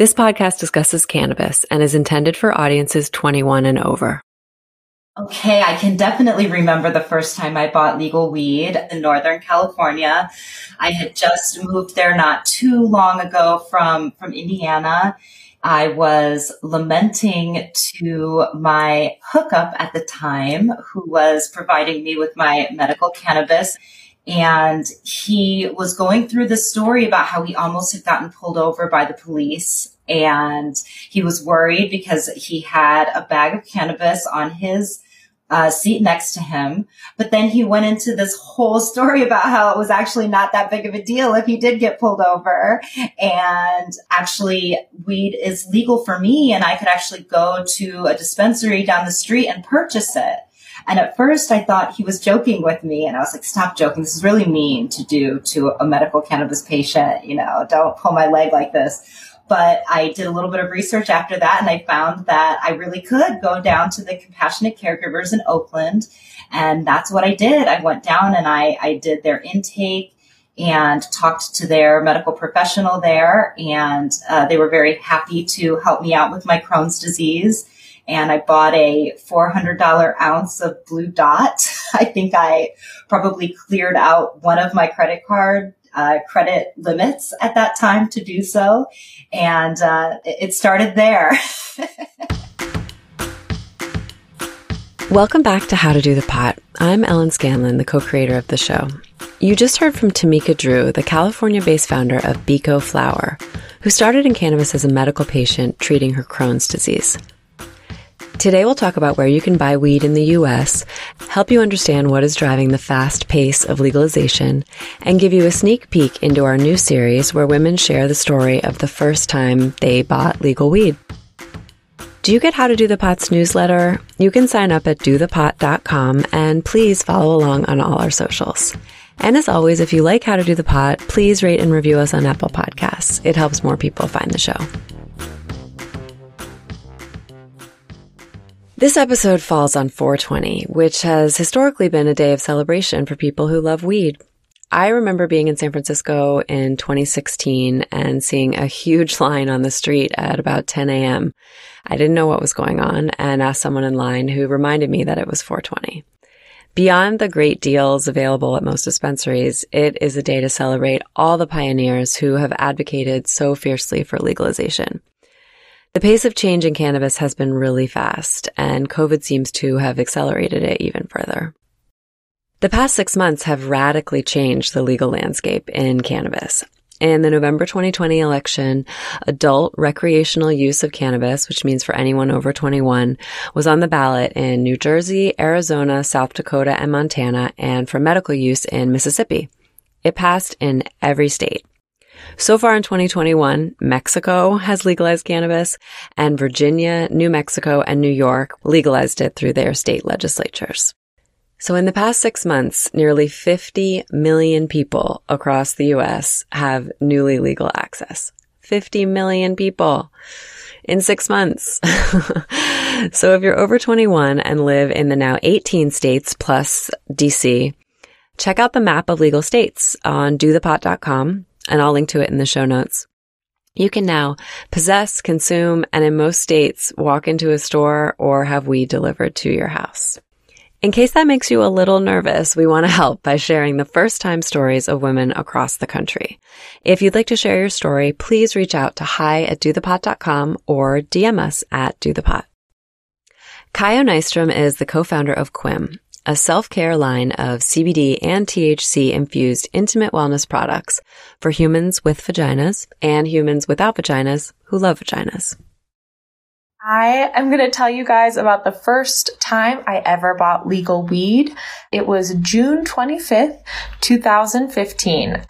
This podcast discusses cannabis and is intended for audiences 21 and over. Okay, I can definitely remember the first time I bought legal weed in Northern California. I had just moved there not too long ago from, from Indiana. I was lamenting to my hookup at the time who was providing me with my medical cannabis. And he was going through the story about how he almost had gotten pulled over by the police. And he was worried because he had a bag of cannabis on his uh, seat next to him. But then he went into this whole story about how it was actually not that big of a deal if he did get pulled over. And actually, weed is legal for me, and I could actually go to a dispensary down the street and purchase it. And at first I thought he was joking with me and I was like, stop joking. This is really mean to do to a medical cannabis patient. You know, don't pull my leg like this. But I did a little bit of research after that and I found that I really could go down to the compassionate caregivers in Oakland. And that's what I did. I went down and I, I did their intake and talked to their medical professional there. And uh, they were very happy to help me out with my Crohn's disease and I bought a $400 ounce of blue dot. I think I probably cleared out one of my credit card uh, credit limits at that time to do so. And uh, it started there. Welcome back to How to Do the Pot. I'm Ellen Scanlon, the co creator of the show. You just heard from Tamika Drew, the California based founder of Beco Flower, who started in cannabis as a medical patient treating her Crohn's disease. Today we'll talk about where you can buy weed in the US, help you understand what is driving the fast pace of legalization, and give you a sneak peek into our new series where women share the story of the first time they bought legal weed. Do you get How to Do the Pot's newsletter? You can sign up at dothepot.com and please follow along on all our socials. And as always, if you like How to Do the Pot, please rate and review us on Apple Podcasts. It helps more people find the show. This episode falls on 420, which has historically been a day of celebration for people who love weed. I remember being in San Francisco in 2016 and seeing a huge line on the street at about 10 a.m. I didn't know what was going on and asked someone in line who reminded me that it was 420. Beyond the great deals available at most dispensaries, it is a day to celebrate all the pioneers who have advocated so fiercely for legalization. The pace of change in cannabis has been really fast, and COVID seems to have accelerated it even further. The past six months have radically changed the legal landscape in cannabis. In the November 2020 election, adult recreational use of cannabis, which means for anyone over 21, was on the ballot in New Jersey, Arizona, South Dakota, and Montana, and for medical use in Mississippi. It passed in every state. So far in 2021, Mexico has legalized cannabis and Virginia, New Mexico, and New York legalized it through their state legislatures. So in the past six months, nearly 50 million people across the U.S. have newly legal access. 50 million people in six months. so if you're over 21 and live in the now 18 states plus DC, check out the map of legal states on dothepot.com and I'll link to it in the show notes. You can now possess, consume, and in most states, walk into a store or have weed delivered to your house. In case that makes you a little nervous, we want to help by sharing the first time stories of women across the country. If you'd like to share your story, please reach out to hi at dothepot.com or DM us at dothepot. Kaio Nystrom is the co-founder of Quim, a self-care line of CBD and THC infused intimate wellness products for humans with vaginas and humans without vaginas who love vaginas. I am going to tell you guys about the first time I ever bought legal weed. It was June 25th, 2015.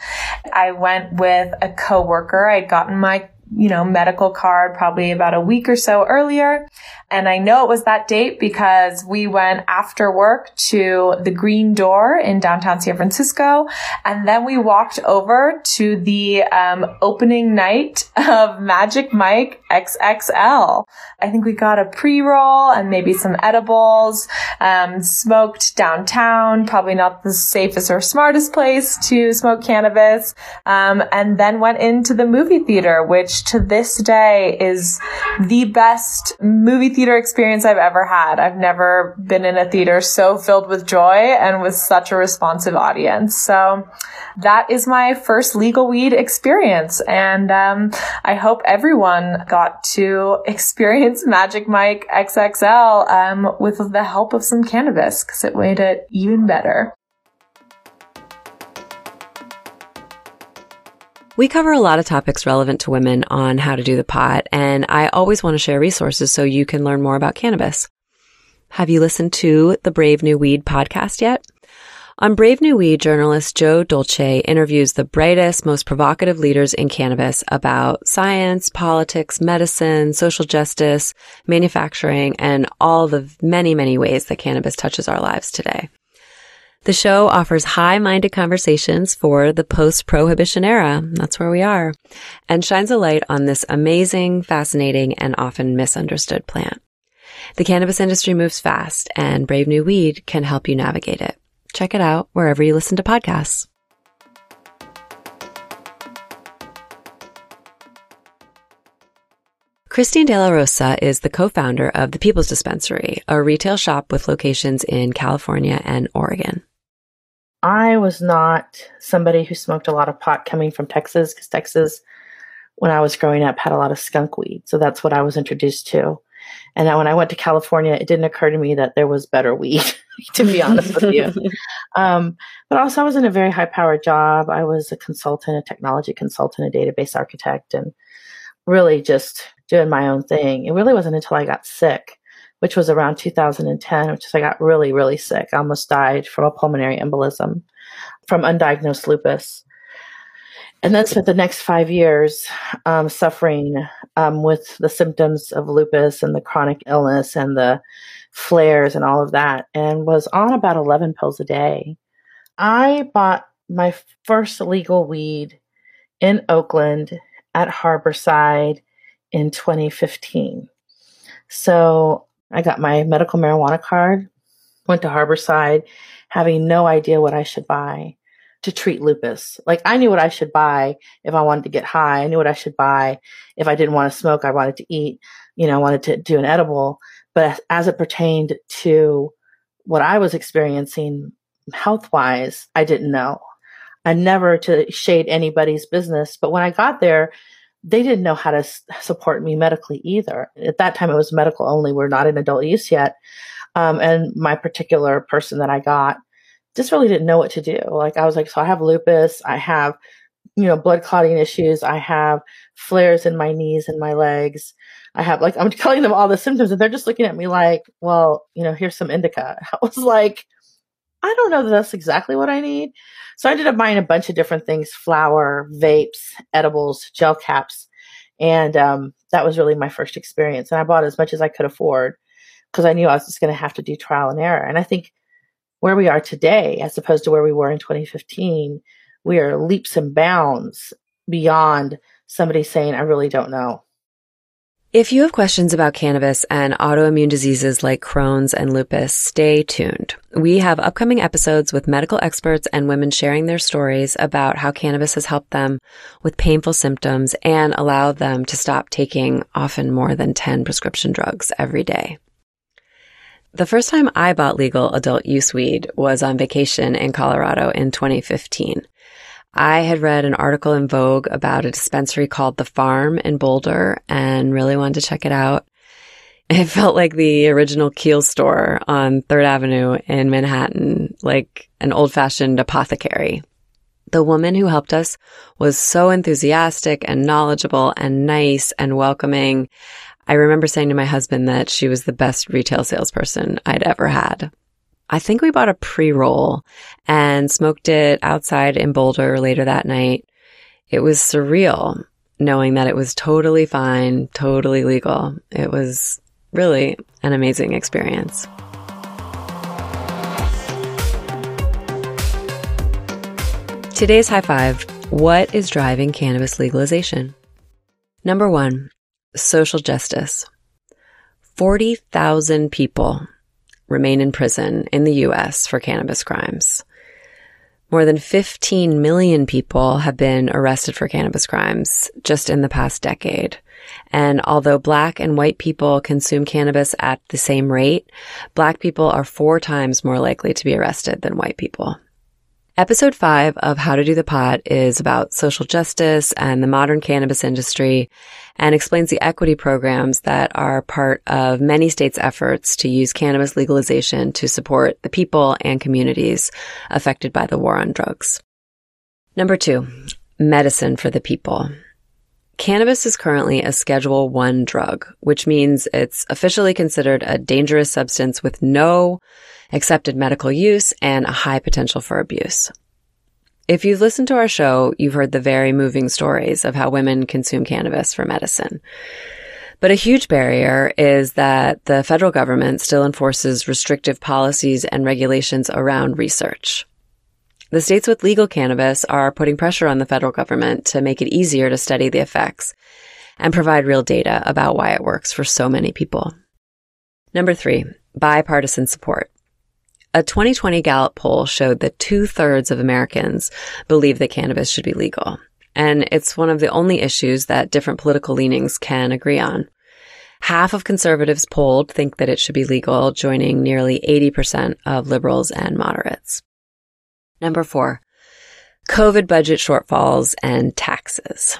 I went with a coworker. I'd gotten my you know, medical card probably about a week or so earlier. And I know it was that date because we went after work to the Green Door in downtown San Francisco. And then we walked over to the um, opening night of Magic Mike XXL. I think we got a pre-roll and maybe some edibles, um, smoked downtown, probably not the safest or smartest place to smoke cannabis. Um, and then went into the movie theater, which to this day is the best movie theater experience I've ever had. I've never been in a theater so filled with joy and with such a responsive audience. So that is my first legal weed experience. And um, I hope everyone got to experience Magic Mike XXL um, with the help of some cannabis because it made it even better. We cover a lot of topics relevant to women on how to do the pot, and I always want to share resources so you can learn more about cannabis. Have you listened to the Brave New Weed podcast yet? On Brave New Weed, journalist Joe Dolce interviews the brightest, most provocative leaders in cannabis about science, politics, medicine, social justice, manufacturing, and all the many, many ways that cannabis touches our lives today. The show offers high-minded conversations for the post-prohibition era. That's where we are and shines a light on this amazing, fascinating, and often misunderstood plant. The cannabis industry moves fast and Brave New Weed can help you navigate it. Check it out wherever you listen to podcasts. Christine De La Rosa is the co-founder of the People's Dispensary, a retail shop with locations in California and Oregon. I was not somebody who smoked a lot of pot coming from Texas because Texas, when I was growing up, had a lot of skunk weed. So that's what I was introduced to. And when I went to California, it didn't occur to me that there was better weed, to be honest with you. Um, but also, I was in a very high powered job. I was a consultant, a technology consultant, a database architect, and really just doing my own thing. It really wasn't until I got sick which was around 2010, which is I got really, really sick. I almost died from a pulmonary embolism from undiagnosed lupus. And then spent the next five years um, suffering um, with the symptoms of lupus and the chronic illness and the flares and all of that, and was on about 11 pills a day. I bought my first legal weed in Oakland at Harborside in 2015. So I got my medical marijuana card, went to Harborside, having no idea what I should buy to treat lupus. Like I knew what I should buy if I wanted to get high. I knew what I should buy if I didn't want to smoke. I wanted to eat, you know, I wanted to do an edible. But as it pertained to what I was experiencing health wise, I didn't know. I never to shade anybody's business. But when I got there, they didn't know how to s- support me medically either. At that time, it was medical only. We're not in adult use yet. Um, and my particular person that I got just really didn't know what to do. Like, I was like, so I have lupus, I have, you know, blood clotting issues, I have flares in my knees and my legs. I have like, I'm telling them all the symptoms and they're just looking at me like, well, you know, here's some indica. I was like, I don't know that that's exactly what I need. So I ended up buying a bunch of different things flour, vapes, edibles, gel caps. And um, that was really my first experience. And I bought as much as I could afford because I knew I was just going to have to do trial and error. And I think where we are today, as opposed to where we were in 2015, we are leaps and bounds beyond somebody saying, I really don't know. If you have questions about cannabis and autoimmune diseases like Crohn's and lupus, stay tuned. We have upcoming episodes with medical experts and women sharing their stories about how cannabis has helped them with painful symptoms and allowed them to stop taking often more than 10 prescription drugs every day. The first time I bought legal adult use weed was on vacation in Colorado in 2015. I had read an article in Vogue about a dispensary called The Farm in Boulder and really wanted to check it out. It felt like the original Kiehl store on 3rd Avenue in Manhattan, like an old fashioned apothecary. The woman who helped us was so enthusiastic and knowledgeable and nice and welcoming. I remember saying to my husband that she was the best retail salesperson I'd ever had. I think we bought a pre roll and smoked it outside in Boulder later that night. It was surreal knowing that it was totally fine, totally legal. It was really an amazing experience. Today's high five What is driving cannabis legalization? Number one, social justice. 40,000 people remain in prison in the US for cannabis crimes. More than 15 million people have been arrested for cannabis crimes just in the past decade. And although black and white people consume cannabis at the same rate, black people are four times more likely to be arrested than white people. Episode five of How to Do the Pot is about social justice and the modern cannabis industry and explains the equity programs that are part of many states' efforts to use cannabis legalization to support the people and communities affected by the war on drugs. Number two, medicine for the people. Cannabis is currently a Schedule 1 drug, which means it's officially considered a dangerous substance with no accepted medical use, and a high potential for abuse. If you've listened to our show, you've heard the very moving stories of how women consume cannabis for medicine. But a huge barrier is that the federal government still enforces restrictive policies and regulations around research. The states with legal cannabis are putting pressure on the federal government to make it easier to study the effects and provide real data about why it works for so many people. Number three, bipartisan support. A 2020 Gallup poll showed that two thirds of Americans believe that cannabis should be legal. And it's one of the only issues that different political leanings can agree on. Half of conservatives polled think that it should be legal, joining nearly 80% of liberals and moderates. Number four, COVID budget shortfalls and taxes.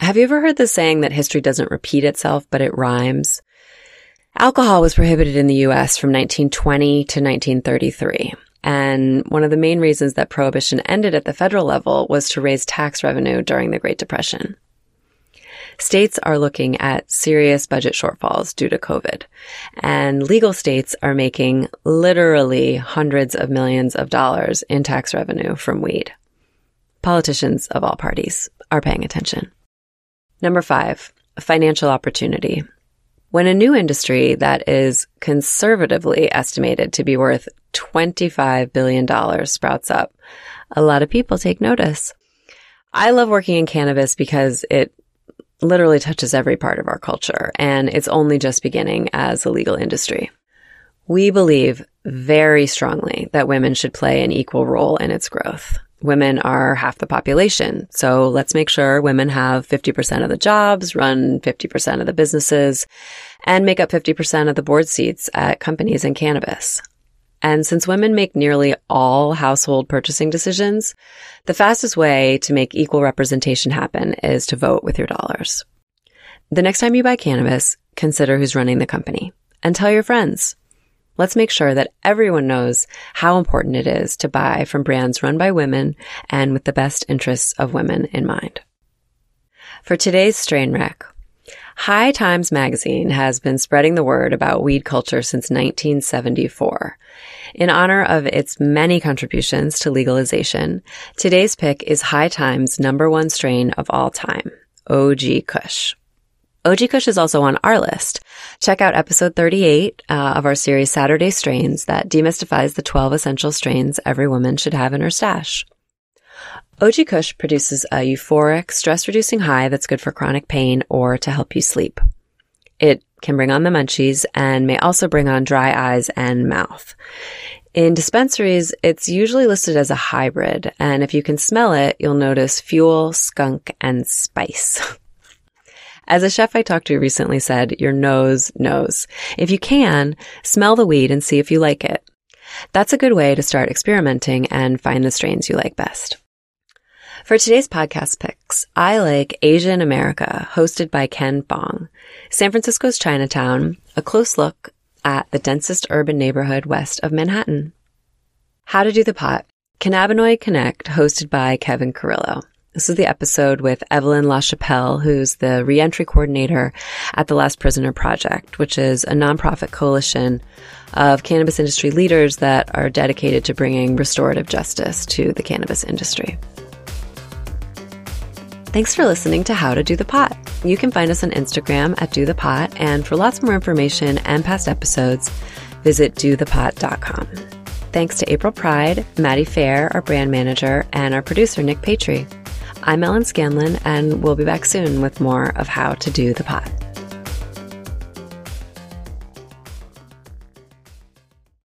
Have you ever heard the saying that history doesn't repeat itself, but it rhymes? Alcohol was prohibited in the US from 1920 to 1933. And one of the main reasons that prohibition ended at the federal level was to raise tax revenue during the Great Depression. States are looking at serious budget shortfalls due to COVID, and legal states are making literally hundreds of millions of dollars in tax revenue from weed. Politicians of all parties are paying attention. Number five, financial opportunity. When a new industry that is conservatively estimated to be worth $25 billion sprouts up, a lot of people take notice. I love working in cannabis because it literally touches every part of our culture and it's only just beginning as a legal industry. We believe very strongly that women should play an equal role in its growth women are half the population. So let's make sure women have 50% of the jobs, run 50% of the businesses, and make up 50% of the board seats at companies in cannabis. And since women make nearly all household purchasing decisions, the fastest way to make equal representation happen is to vote with your dollars. The next time you buy cannabis, consider who's running the company and tell your friends. Let's make sure that everyone knows how important it is to buy from brands run by women and with the best interests of women in mind. For today's strain wreck, High Times magazine has been spreading the word about weed culture since 1974. In honor of its many contributions to legalization, today's pick is High Times number one strain of all time, OG Kush. OG is also on our list. Check out episode 38 uh, of our series Saturday Strains that demystifies the 12 essential strains every woman should have in her stash. OG Kush produces a euphoric, stress reducing high that's good for chronic pain or to help you sleep. It can bring on the munchies and may also bring on dry eyes and mouth. In dispensaries, it's usually listed as a hybrid, and if you can smell it, you'll notice fuel, skunk, and spice. As a chef I talked to recently said, your nose knows. If you can, smell the weed and see if you like it. That's a good way to start experimenting and find the strains you like best. For today's podcast picks, I like Asian America, hosted by Ken Bong, San Francisco's Chinatown, a close look at the densest urban neighborhood west of Manhattan. How to Do the Pot, Cannabinoid Connect, hosted by Kevin Carrillo. This is the episode with Evelyn LaChapelle, who's the reentry coordinator at the Last Prisoner Project, which is a nonprofit coalition of cannabis industry leaders that are dedicated to bringing restorative justice to the cannabis industry. Thanks for listening to How to Do the Pot. You can find us on Instagram at Do the Pot, and for lots more information and past episodes, visit dothepot.com. Thanks to April Pride, Maddie Fair, our brand manager, and our producer, Nick Patry. I'm Ellen Scanlon, and we'll be back soon with more of How to Do the Pot.